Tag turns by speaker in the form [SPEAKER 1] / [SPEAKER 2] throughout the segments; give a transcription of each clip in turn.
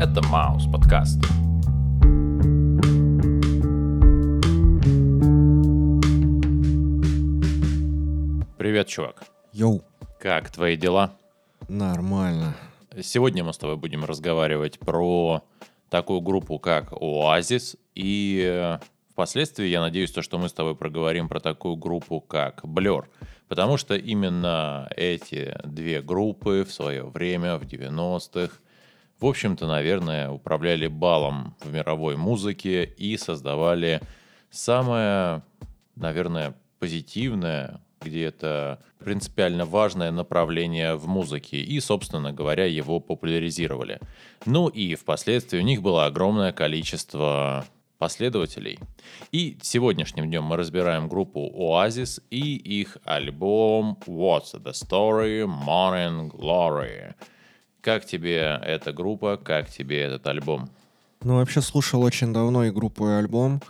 [SPEAKER 1] Это Маус подкаст. Привет, чувак.
[SPEAKER 2] Йоу,
[SPEAKER 1] Как твои дела?
[SPEAKER 2] нормально.
[SPEAKER 1] Сегодня мы с тобой будем разговаривать про такую группу, как Оазис, и э, впоследствии я надеюсь, то, что мы с тобой проговорим про такую группу, как Blur, потому что именно эти две группы в свое время, в 90-х, в общем-то, наверное, управляли балом в мировой музыке и создавали самое, наверное, позитивное, где-то принципиально важное направление в музыке и, собственно говоря, его популяризировали. Ну и впоследствии у них было огромное количество последователей. И сегодняшним днем мы разбираем группу Oasis и их альбом What's the Story Morning Glory. Как тебе эта группа, как тебе этот альбом?
[SPEAKER 2] Ну, вообще слушал очень давно и группу, и альбом.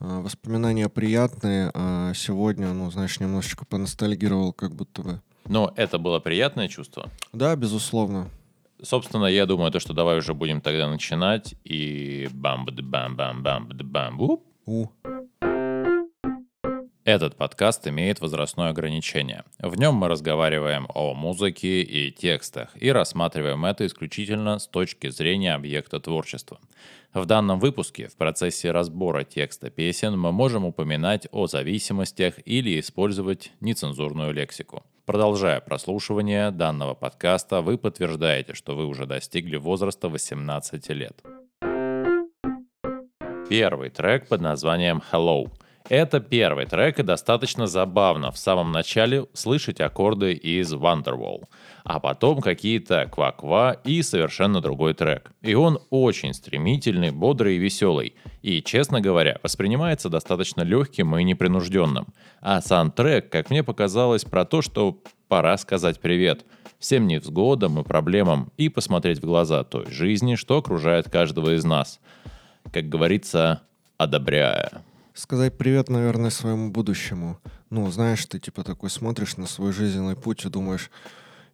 [SPEAKER 2] А, Воспоминания приятные, а сегодня, ну, знаешь, немножечко поностальгировал, как будто бы.
[SPEAKER 1] Но это было приятное чувство.
[SPEAKER 2] Да, безусловно.
[SPEAKER 1] Собственно, я думаю, то, что давай уже будем тогда начинать. И бам бам бам бам бам уп.
[SPEAKER 2] У,
[SPEAKER 1] Этот подкаст имеет возрастное ограничение. В нем мы разговариваем о музыке и текстах и рассматриваем это исключительно с точки зрения объекта творчества. В данном выпуске в процессе разбора текста песен мы можем упоминать о зависимостях или использовать нецензурную лексику. Продолжая прослушивание данного подкаста, вы подтверждаете, что вы уже достигли возраста 18 лет. Первый трек под названием Hello. Это первый трек, и достаточно забавно в самом начале слышать аккорды из Wonderwall, а потом какие-то ква-ква и совершенно другой трек. И он очень стремительный, бодрый и веселый, и, честно говоря, воспринимается достаточно легким и непринужденным. А сам трек, как мне показалось, про то, что пора сказать привет всем невзгодам и проблемам и посмотреть в глаза той жизни, что окружает каждого из нас. Как говорится, одобряя.
[SPEAKER 2] Сказать привет, наверное, своему будущему. Ну, знаешь, ты типа такой смотришь на свой жизненный путь и думаешь,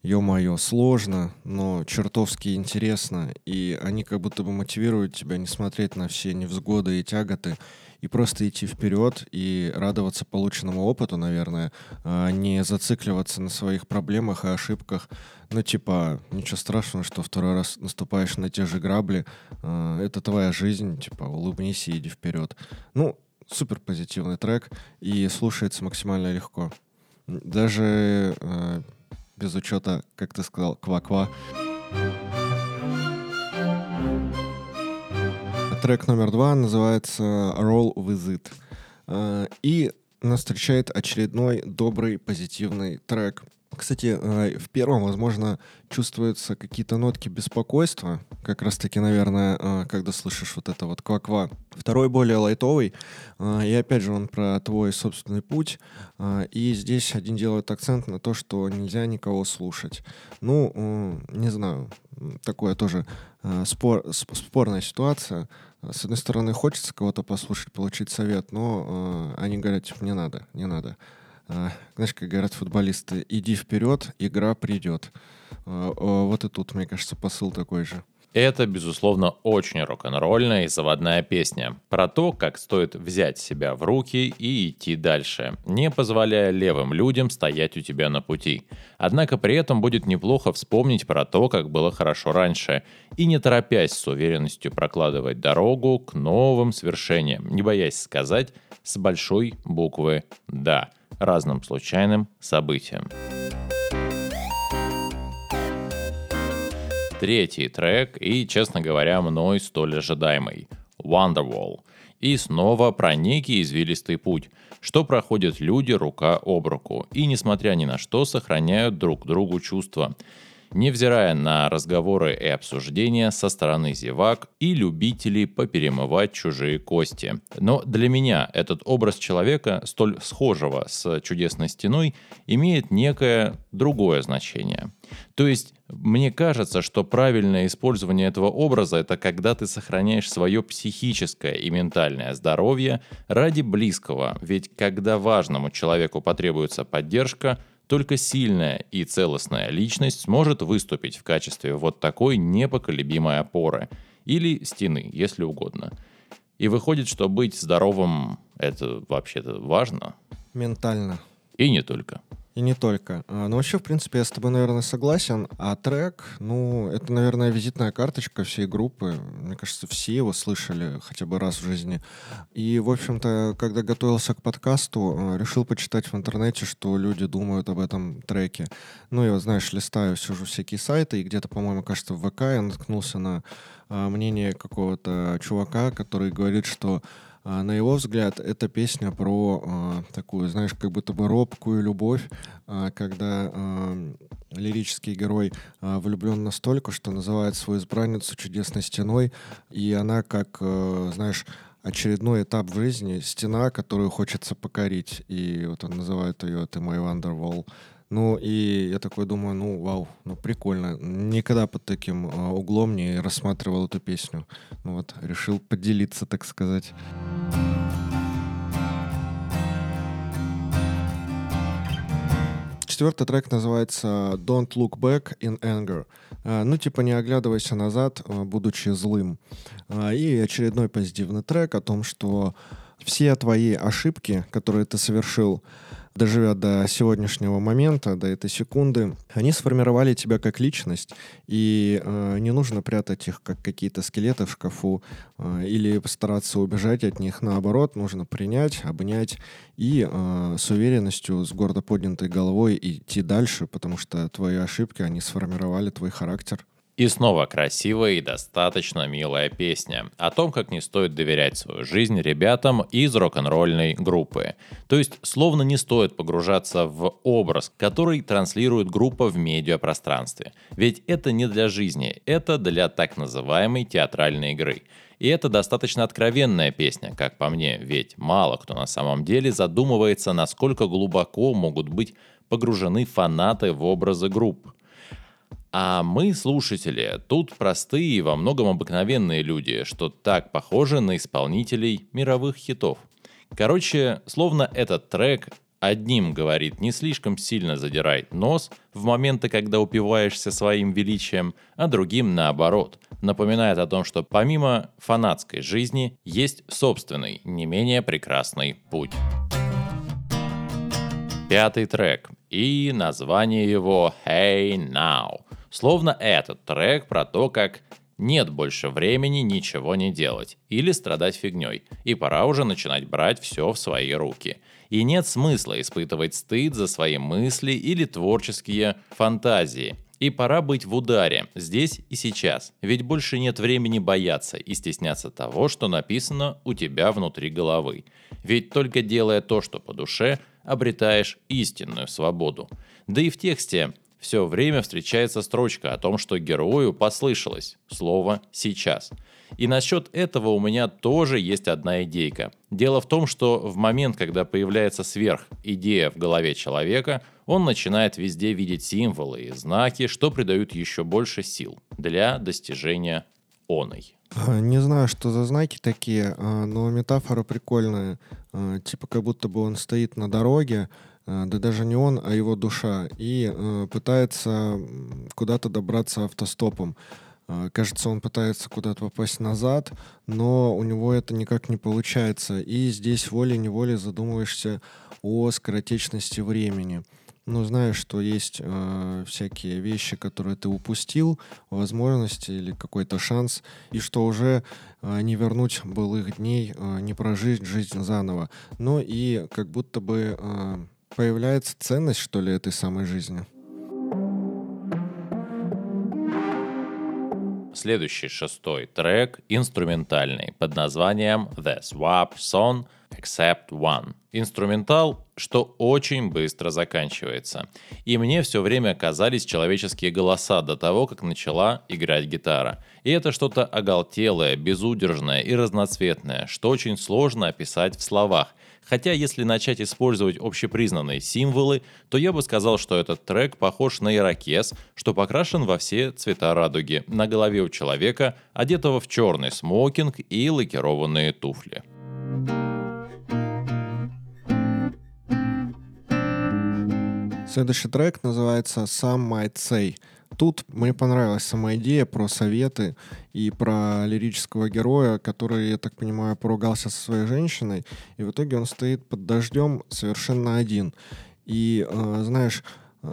[SPEAKER 2] ё-моё, сложно, но чертовски интересно. И они как будто бы мотивируют тебя не смотреть на все невзгоды и тяготы, и просто идти вперед и радоваться полученному опыту, наверное, а не зацикливаться на своих проблемах и ошибках. Ну, типа, ничего страшного, что второй раз наступаешь на те же грабли. а, Это твоя жизнь, типа, улыбнись и иди вперед. Ну, супер позитивный трек и слушается максимально легко. Даже э, без учета, как ты сказал, ква-ква. Трек номер два называется Roll With It. Э, И нас встречает очередной добрый, позитивный трек. Кстати, э, в первом, возможно, чувствуются какие-то нотки беспокойства, как раз-таки, наверное, э, когда слышишь вот это вот ква-ква. Второй более лайтовый, э, и опять же он про твой собственный путь, и здесь один делает акцент на то, что нельзя никого слушать. Ну, не знаю, такое тоже спор, сп- спорная ситуация. С одной стороны, хочется кого-то послушать, получить совет, но они говорят, типа, не надо, не надо. А, знаешь, как говорят футболисты, иди вперед, игра придет. А, а, вот и тут, мне кажется, посыл такой же.
[SPEAKER 1] Это, безусловно, очень рок-н-ролльная и заводная песня. Про то, как стоит взять себя в руки и идти дальше, не позволяя левым людям стоять у тебя на пути. Однако при этом будет неплохо вспомнить про то, как было хорошо раньше, и не торопясь с уверенностью прокладывать дорогу к новым свершениям, не боясь сказать с большой буквы «да» разным случайным событиям. Третий трек и, честно говоря, мной столь ожидаемый – Wonderwall. И снова про некий извилистый путь, что проходят люди рука об руку и, несмотря ни на что, сохраняют друг другу чувства, невзирая на разговоры и обсуждения со стороны зевак и любителей поперемывать чужие кости. Но для меня этот образ человека, столь схожего с чудесной стеной, имеет некое другое значение. То есть мне кажется, что правильное использование этого образа это когда ты сохраняешь свое психическое и ментальное здоровье ради близкого, ведь когда важному человеку потребуется поддержка, Только сильная и целостная личность сможет выступить в качестве вот такой непоколебимой опоры или стены, если угодно. И выходит, что быть здоровым – это вообще-то важно.
[SPEAKER 2] Ментально.
[SPEAKER 1] И не только.
[SPEAKER 2] И не только. А, ну, вообще, в принципе, я с тобой, наверное, согласен. А трек, ну, это, наверное, визитная карточка всей группы. Мне кажется, все его слышали хотя бы раз в жизни. И, в общем-то, когда готовился к подкасту, а, решил почитать в интернете, что люди думают об этом треке. Ну, я, знаешь, листаю все же всякие сайты, и где-то, по-моему, кажется, в ВК я наткнулся на а, мнение какого-то чувака, который говорит, что а, на его взгляд, эта песня про а, такую, знаешь, как будто бы робкую любовь, а, когда а, лирический герой а, влюблен настолько, что называет свою избранницу чудесной стеной, и она как, а, знаешь, очередной этап в жизни, стена, которую хочется покорить. И вот он называет ее «Ты мой Wonderwall». Ну, и я такой думаю, ну, вау, ну, прикольно. Никогда под таким э, углом не рассматривал эту песню. Ну вот, решил поделиться, так сказать. Четвертый трек называется Don't Look Back in Anger. А, ну, типа, не оглядывайся назад, а, будучи злым. А, и очередной позитивный трек о том, что все твои ошибки, которые ты совершил, доживя до сегодняшнего момента, до этой секунды, они сформировали тебя как личность, и э, не нужно прятать их как какие-то скелеты в шкафу э, или постараться убежать от них. Наоборот, нужно принять, обнять и э, с уверенностью, с гордо поднятой головой идти дальше, потому что твои ошибки, они сформировали твой характер.
[SPEAKER 1] И снова красивая и достаточно милая песня о том, как не стоит доверять свою жизнь ребятам из рок-н-ролльной группы. То есть, словно не стоит погружаться в образ, который транслирует группа в медиапространстве. Ведь это не для жизни, это для так называемой театральной игры. И это достаточно откровенная песня, как по мне, ведь мало кто на самом деле задумывается, насколько глубоко могут быть погружены фанаты в образы групп. А мы, слушатели, тут простые и во многом обыкновенные люди, что так похожи на исполнителей мировых хитов. Короче, словно этот трек одним говорит не слишком сильно задирает нос в моменты, когда упиваешься своим величием, а другим наоборот, напоминает о том, что помимо фанатской жизни есть собственный, не менее прекрасный путь. Пятый трек, и название его «Hey Now», Словно этот трек про то, как нет больше времени ничего не делать или страдать фигней, и пора уже начинать брать все в свои руки. И нет смысла испытывать стыд за свои мысли или творческие фантазии. И пора быть в ударе, здесь и сейчас, ведь больше нет времени бояться и стесняться того, что написано у тебя внутри головы. Ведь только делая то, что по душе, обретаешь истинную свободу. Да и в тексте все время встречается строчка о том, что герою послышалось слово «сейчас». И насчет этого у меня тоже есть одна идейка. Дело в том, что в момент, когда появляется сверх идея в голове человека, он начинает везде видеть символы и знаки, что придают еще больше сил для достижения оной.
[SPEAKER 2] А, не знаю, что за знаки такие, а, но метафора прикольная. А, типа как будто бы он стоит на дороге, да даже не он, а его душа, и э, пытается куда-то добраться автостопом. Э, кажется, он пытается куда-то попасть назад, но у него это никак не получается. И здесь волей-неволей задумываешься о скоротечности времени. Ну, знаешь, что есть э, всякие вещи, которые ты упустил, возможности или какой-то шанс, и что уже э, не вернуть былых дней, э, не прожить жизнь заново. Но и как будто бы э, появляется ценность, что ли, этой самой жизни.
[SPEAKER 1] Следующий шестой трек инструментальный под названием The Swap Song Except One. Инструментал, что очень быстро заканчивается. И мне все время казались человеческие голоса до того, как начала играть гитара. И это что-то оголтелое, безудержное и разноцветное, что очень сложно описать в словах. Хотя если начать использовать общепризнанные символы, то я бы сказал, что этот трек похож на ирокез, что покрашен во все цвета радуги, на голове у человека, одетого в черный смокинг и лакированные туфли.
[SPEAKER 2] Следующий трек называется «Some Might Say». Тут мне понравилась сама идея про советы и про лирического героя, который, я так понимаю, поругался со своей женщиной, и в итоге он стоит под дождем совершенно один. И, э, знаешь,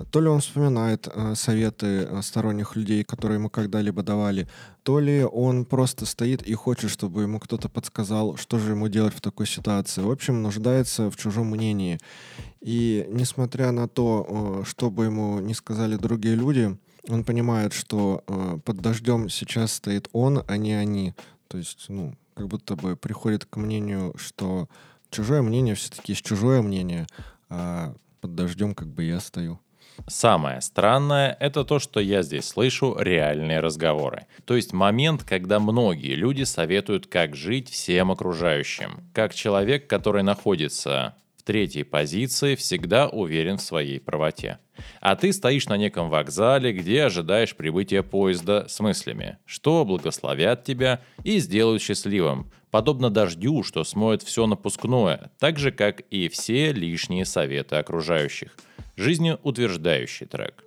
[SPEAKER 2] то ли он вспоминает э, советы э, сторонних людей, которые ему когда-либо давали, то ли он просто стоит и хочет, чтобы ему кто-то подсказал, что же ему делать в такой ситуации. В общем, нуждается в чужом мнении. И несмотря на то, э, что бы ему не сказали другие люди, он понимает, что э, под дождем сейчас стоит он, а не они. То есть, ну, как будто бы приходит к мнению, что чужое мнение все-таки есть чужое мнение, а под дождем как бы я стою.
[SPEAKER 1] Самое странное — это то, что я здесь слышу реальные разговоры. То есть момент, когда многие люди советуют, как жить всем окружающим. Как человек, который находится третьей позиции, всегда уверен в своей правоте. А ты стоишь на неком вокзале, где ожидаешь прибытия поезда с мыслями, что благословят тебя и сделают счастливым, подобно дождю, что смоет все напускное, так же, как и все лишние советы окружающих – Жизнеутверждающий трек.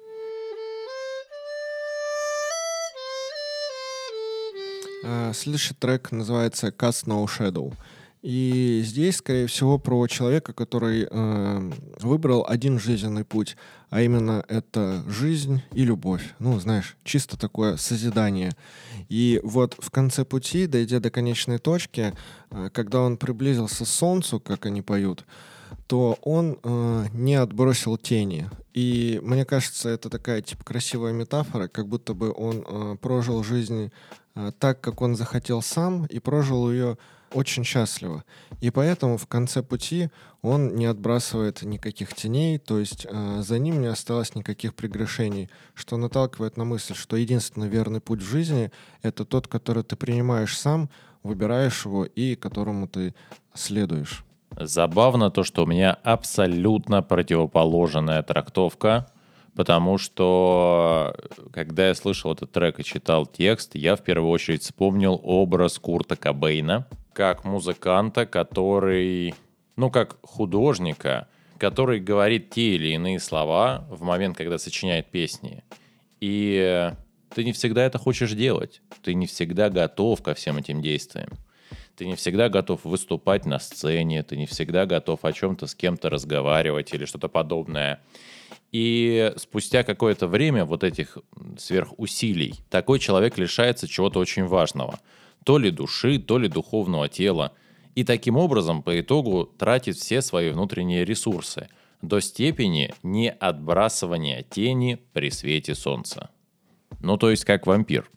[SPEAKER 2] А, следующий трек называется Cast No Shadow. И здесь, скорее всего, про человека, который э, выбрал один жизненный путь, а именно это жизнь и любовь. Ну, знаешь, чисто такое созидание. И вот в конце пути, дойдя до конечной точки, э, когда он приблизился к Солнцу, как они поют, то он э, не отбросил тени. И мне кажется, это такая типа красивая метафора, как будто бы он э, прожил жизнь э, так, как он захотел сам, и прожил ее очень счастливо. И поэтому в конце пути он не отбрасывает никаких теней, то есть э, за ним не осталось никаких прегрешений, что наталкивает на мысль, что единственный верный путь в жизни — это тот, который ты принимаешь сам, выбираешь его и которому ты следуешь.
[SPEAKER 1] Забавно то, что у меня абсолютно противоположная трактовка, потому что когда я слышал этот трек и читал текст, я в первую очередь вспомнил образ Курта Кобейна как музыканта, который, ну, как художника, который говорит те или иные слова в момент, когда сочиняет песни. И ты не всегда это хочешь делать. Ты не всегда готов ко всем этим действиям. Ты не всегда готов выступать на сцене, ты не всегда готов о чем-то с кем-то разговаривать или что-то подобное. И спустя какое-то время вот этих сверхусилий такой человек лишается чего-то очень важного. То ли души, то ли духовного тела. И таким образом по итогу тратит все свои внутренние ресурсы до степени не отбрасывания тени при свете солнца. Ну то есть как вампир,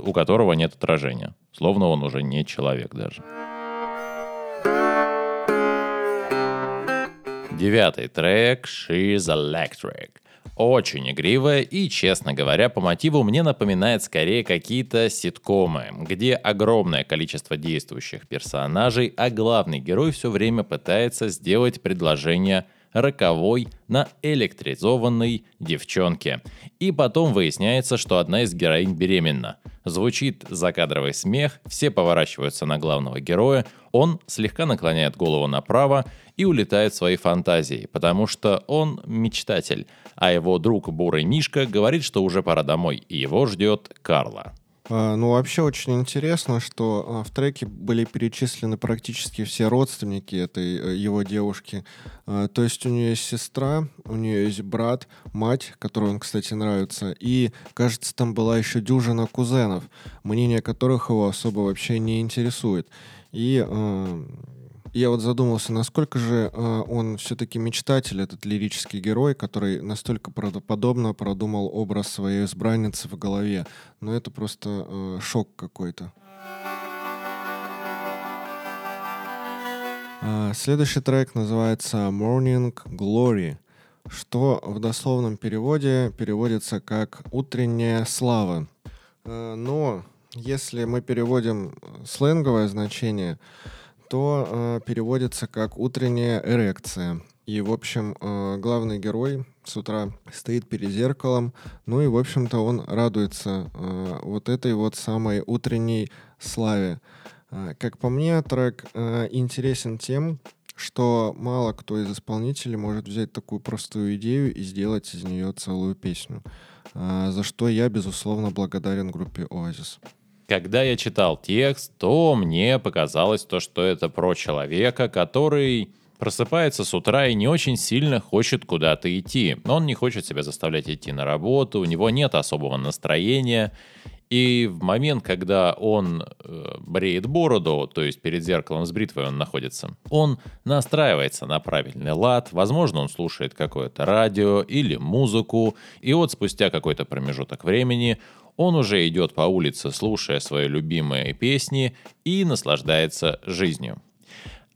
[SPEAKER 1] у которого нет отражения. Словно он уже не человек даже. Девятый трек «She's Electric». Очень игривая и, честно говоря, по мотиву мне напоминает скорее какие-то ситкомы, где огромное количество действующих персонажей, а главный герой все время пытается сделать предложение роковой на электризованной девчонке. И потом выясняется, что одна из героинь беременна. Звучит закадровый смех, все поворачиваются на главного героя, он слегка наклоняет голову направо и улетает в свои фантазии, потому что он мечтатель, а его друг Бурый Мишка говорит, что уже пора домой, и его ждет Карла.
[SPEAKER 2] А, ну, вообще очень интересно, что а, в треке были перечислены практически все родственники этой э, его девушки. А, то есть у нее есть сестра, у нее есть брат, мать, которой он, кстати, нравится, и, кажется, там была еще дюжина кузенов, мнение которых его особо вообще не интересует. И я вот задумался, насколько же э, он все-таки мечтатель, этот лирический герой, который настолько правдоподобно продумал образ своей избранницы в голове. Но это просто э, шок какой-то. Э, следующий трек называется Morning Glory, что в дословном переводе переводится как «утренняя слава». Э, но если мы переводим сленговое значение, то э, переводится как утренняя эрекция. И, в общем, э, главный герой с утра стоит перед зеркалом, ну и, в общем-то, он радуется э, вот этой вот самой утренней славе. Э, как по мне, трек э, интересен тем, что мало кто из исполнителей может взять такую простую идею и сделать из нее целую песню, а, за что я, безусловно, благодарен группе Oasis.
[SPEAKER 1] Когда я читал текст, то мне показалось то, что это про человека, который просыпается с утра и не очень сильно хочет куда-то идти. Но он не хочет себя заставлять идти на работу, у него нет особого настроения. И в момент, когда он э, бреет бороду, то есть перед зеркалом с бритвой он находится, он настраивается на правильный лад, возможно, он слушает какое-то радио или музыку, и вот спустя какой-то промежуток времени он уже идет по улице, слушая свои любимые песни и наслаждается жизнью.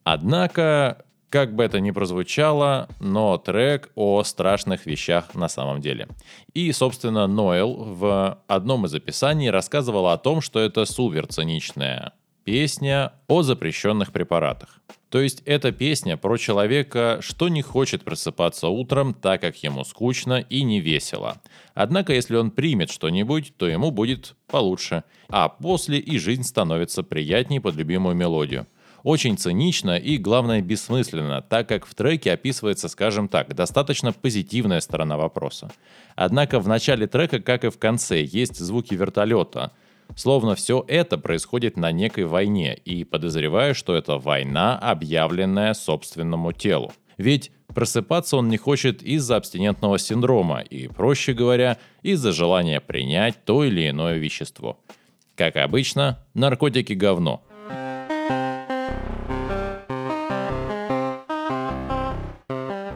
[SPEAKER 1] Однако, как бы это ни прозвучало, но трек о страшных вещах на самом деле. И, собственно, Ноэл в одном из описаний рассказывал о том, что это супер циничная песня о запрещенных препаратах. То есть это песня про человека, что не хочет просыпаться утром, так как ему скучно и не весело. Однако, если он примет что-нибудь, то ему будет получше. А после и жизнь становится приятней под любимую мелодию. Очень цинично и, главное, бессмысленно, так как в треке описывается, скажем так, достаточно позитивная сторона вопроса. Однако в начале трека, как и в конце, есть звуки вертолета – Словно все это происходит на некой войне, и подозреваю, что это война, объявленная собственному телу. Ведь просыпаться он не хочет из-за абстинентного синдрома и, проще говоря, из-за желания принять то или иное вещество. Как обычно, наркотики говно.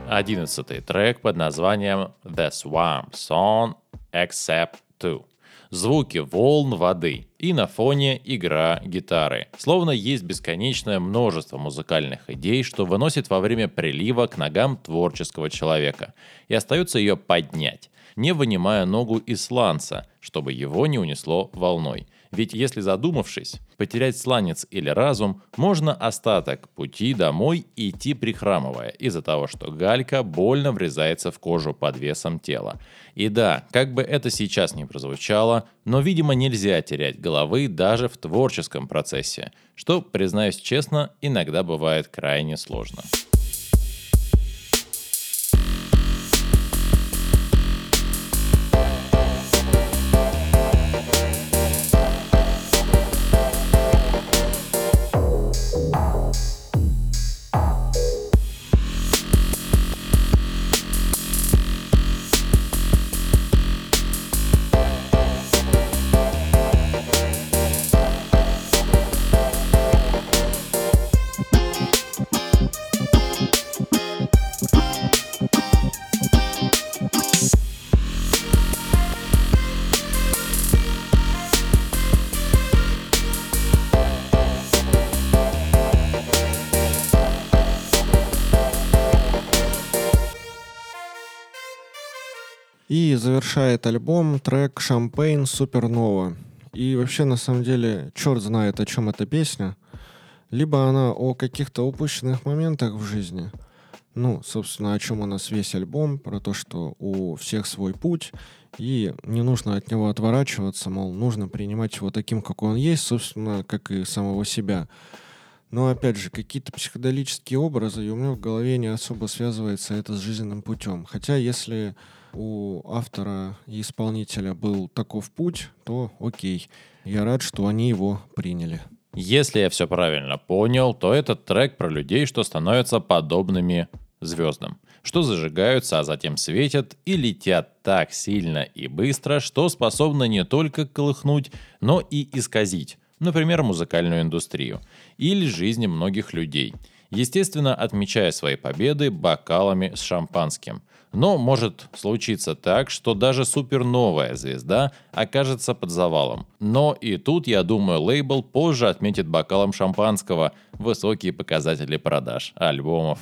[SPEAKER 1] Одиннадцатый трек под названием The Swamp Song Except 2 звуки волн воды и на фоне игра гитары. Словно есть бесконечное множество музыкальных идей, что выносит во время прилива к ногам творческого человека. И остается ее поднять, не вынимая ногу из сланца, чтобы его не унесло волной. Ведь если задумавшись, потерять сланец или разум, можно остаток пути домой идти прихрамывая из-за того, что галька больно врезается в кожу под весом тела. И да, как бы это сейчас не прозвучало, но, видимо, нельзя терять головы даже в творческом процессе, что, признаюсь честно, иногда бывает крайне сложно.
[SPEAKER 2] Завершает альбом трек «Шампейн Супернова». И вообще, на самом деле, черт знает, о чем эта песня. Либо она о каких-то упущенных моментах в жизни. Ну, собственно, о чем у нас весь альбом, про то, что у всех свой путь, и не нужно от него отворачиваться, мол, нужно принимать его таким, какой он есть, собственно, как и самого себя. Но, опять же, какие-то психоделические образы, и у меня в голове не особо связывается это с жизненным путем. Хотя, если у автора и исполнителя был таков путь, то окей. Я рад, что они его приняли.
[SPEAKER 1] Если я все правильно понял, то этот трек про людей, что становятся подобными звездам, что зажигаются, а затем светят и летят так сильно и быстро, что способны не только колыхнуть, но и исказить, например, музыкальную индустрию или жизни многих людей, естественно, отмечая свои победы бокалами с шампанским – но может случиться так, что даже суперновая звезда окажется под завалом. Но и тут, я думаю, лейбл позже отметит бокалом шампанского высокие показатели продаж альбомов.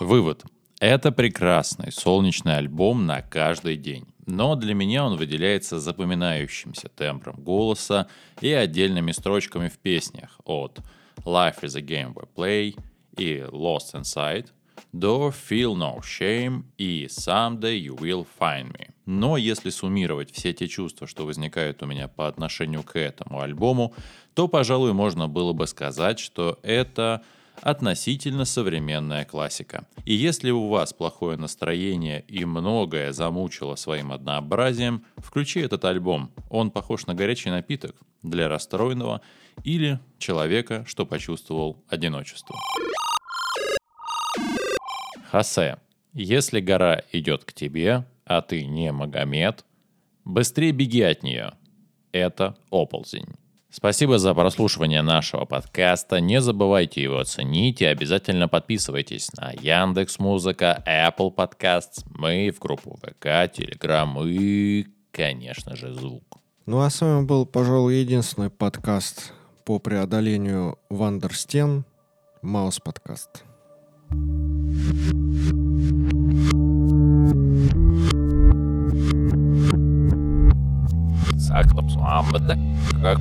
[SPEAKER 1] Вывод. Это прекрасный солнечный альбом на каждый день. Но для меня он выделяется запоминающимся тембром голоса и отдельными строчками в песнях от Life is a Game We Play и Lost Inside – до Feel No Shame и Someday You Will Find Me. Но если суммировать все те чувства, что возникают у меня по отношению к этому альбому, то, пожалуй, можно было бы сказать, что это относительно современная классика. И если у вас плохое настроение и многое замучило своим однообразием, включи этот альбом. Он похож на горячий напиток для расстроенного или человека, что почувствовал одиночество. Хосе, если гора идет к тебе, а ты не Магомед, быстрее беги от нее. Это оползень. Спасибо за прослушивание нашего подкаста. Не забывайте его оценить и обязательно подписывайтесь на Яндекс Музыка, Apple Podcasts, мы в группу ВК, Telegram и, конечно же, звук.
[SPEAKER 2] Ну а с вами был, пожалуй, единственный подкаст по преодолению Вандерстен, Маус подкаст.
[SPEAKER 1] Saklapsvām, bet как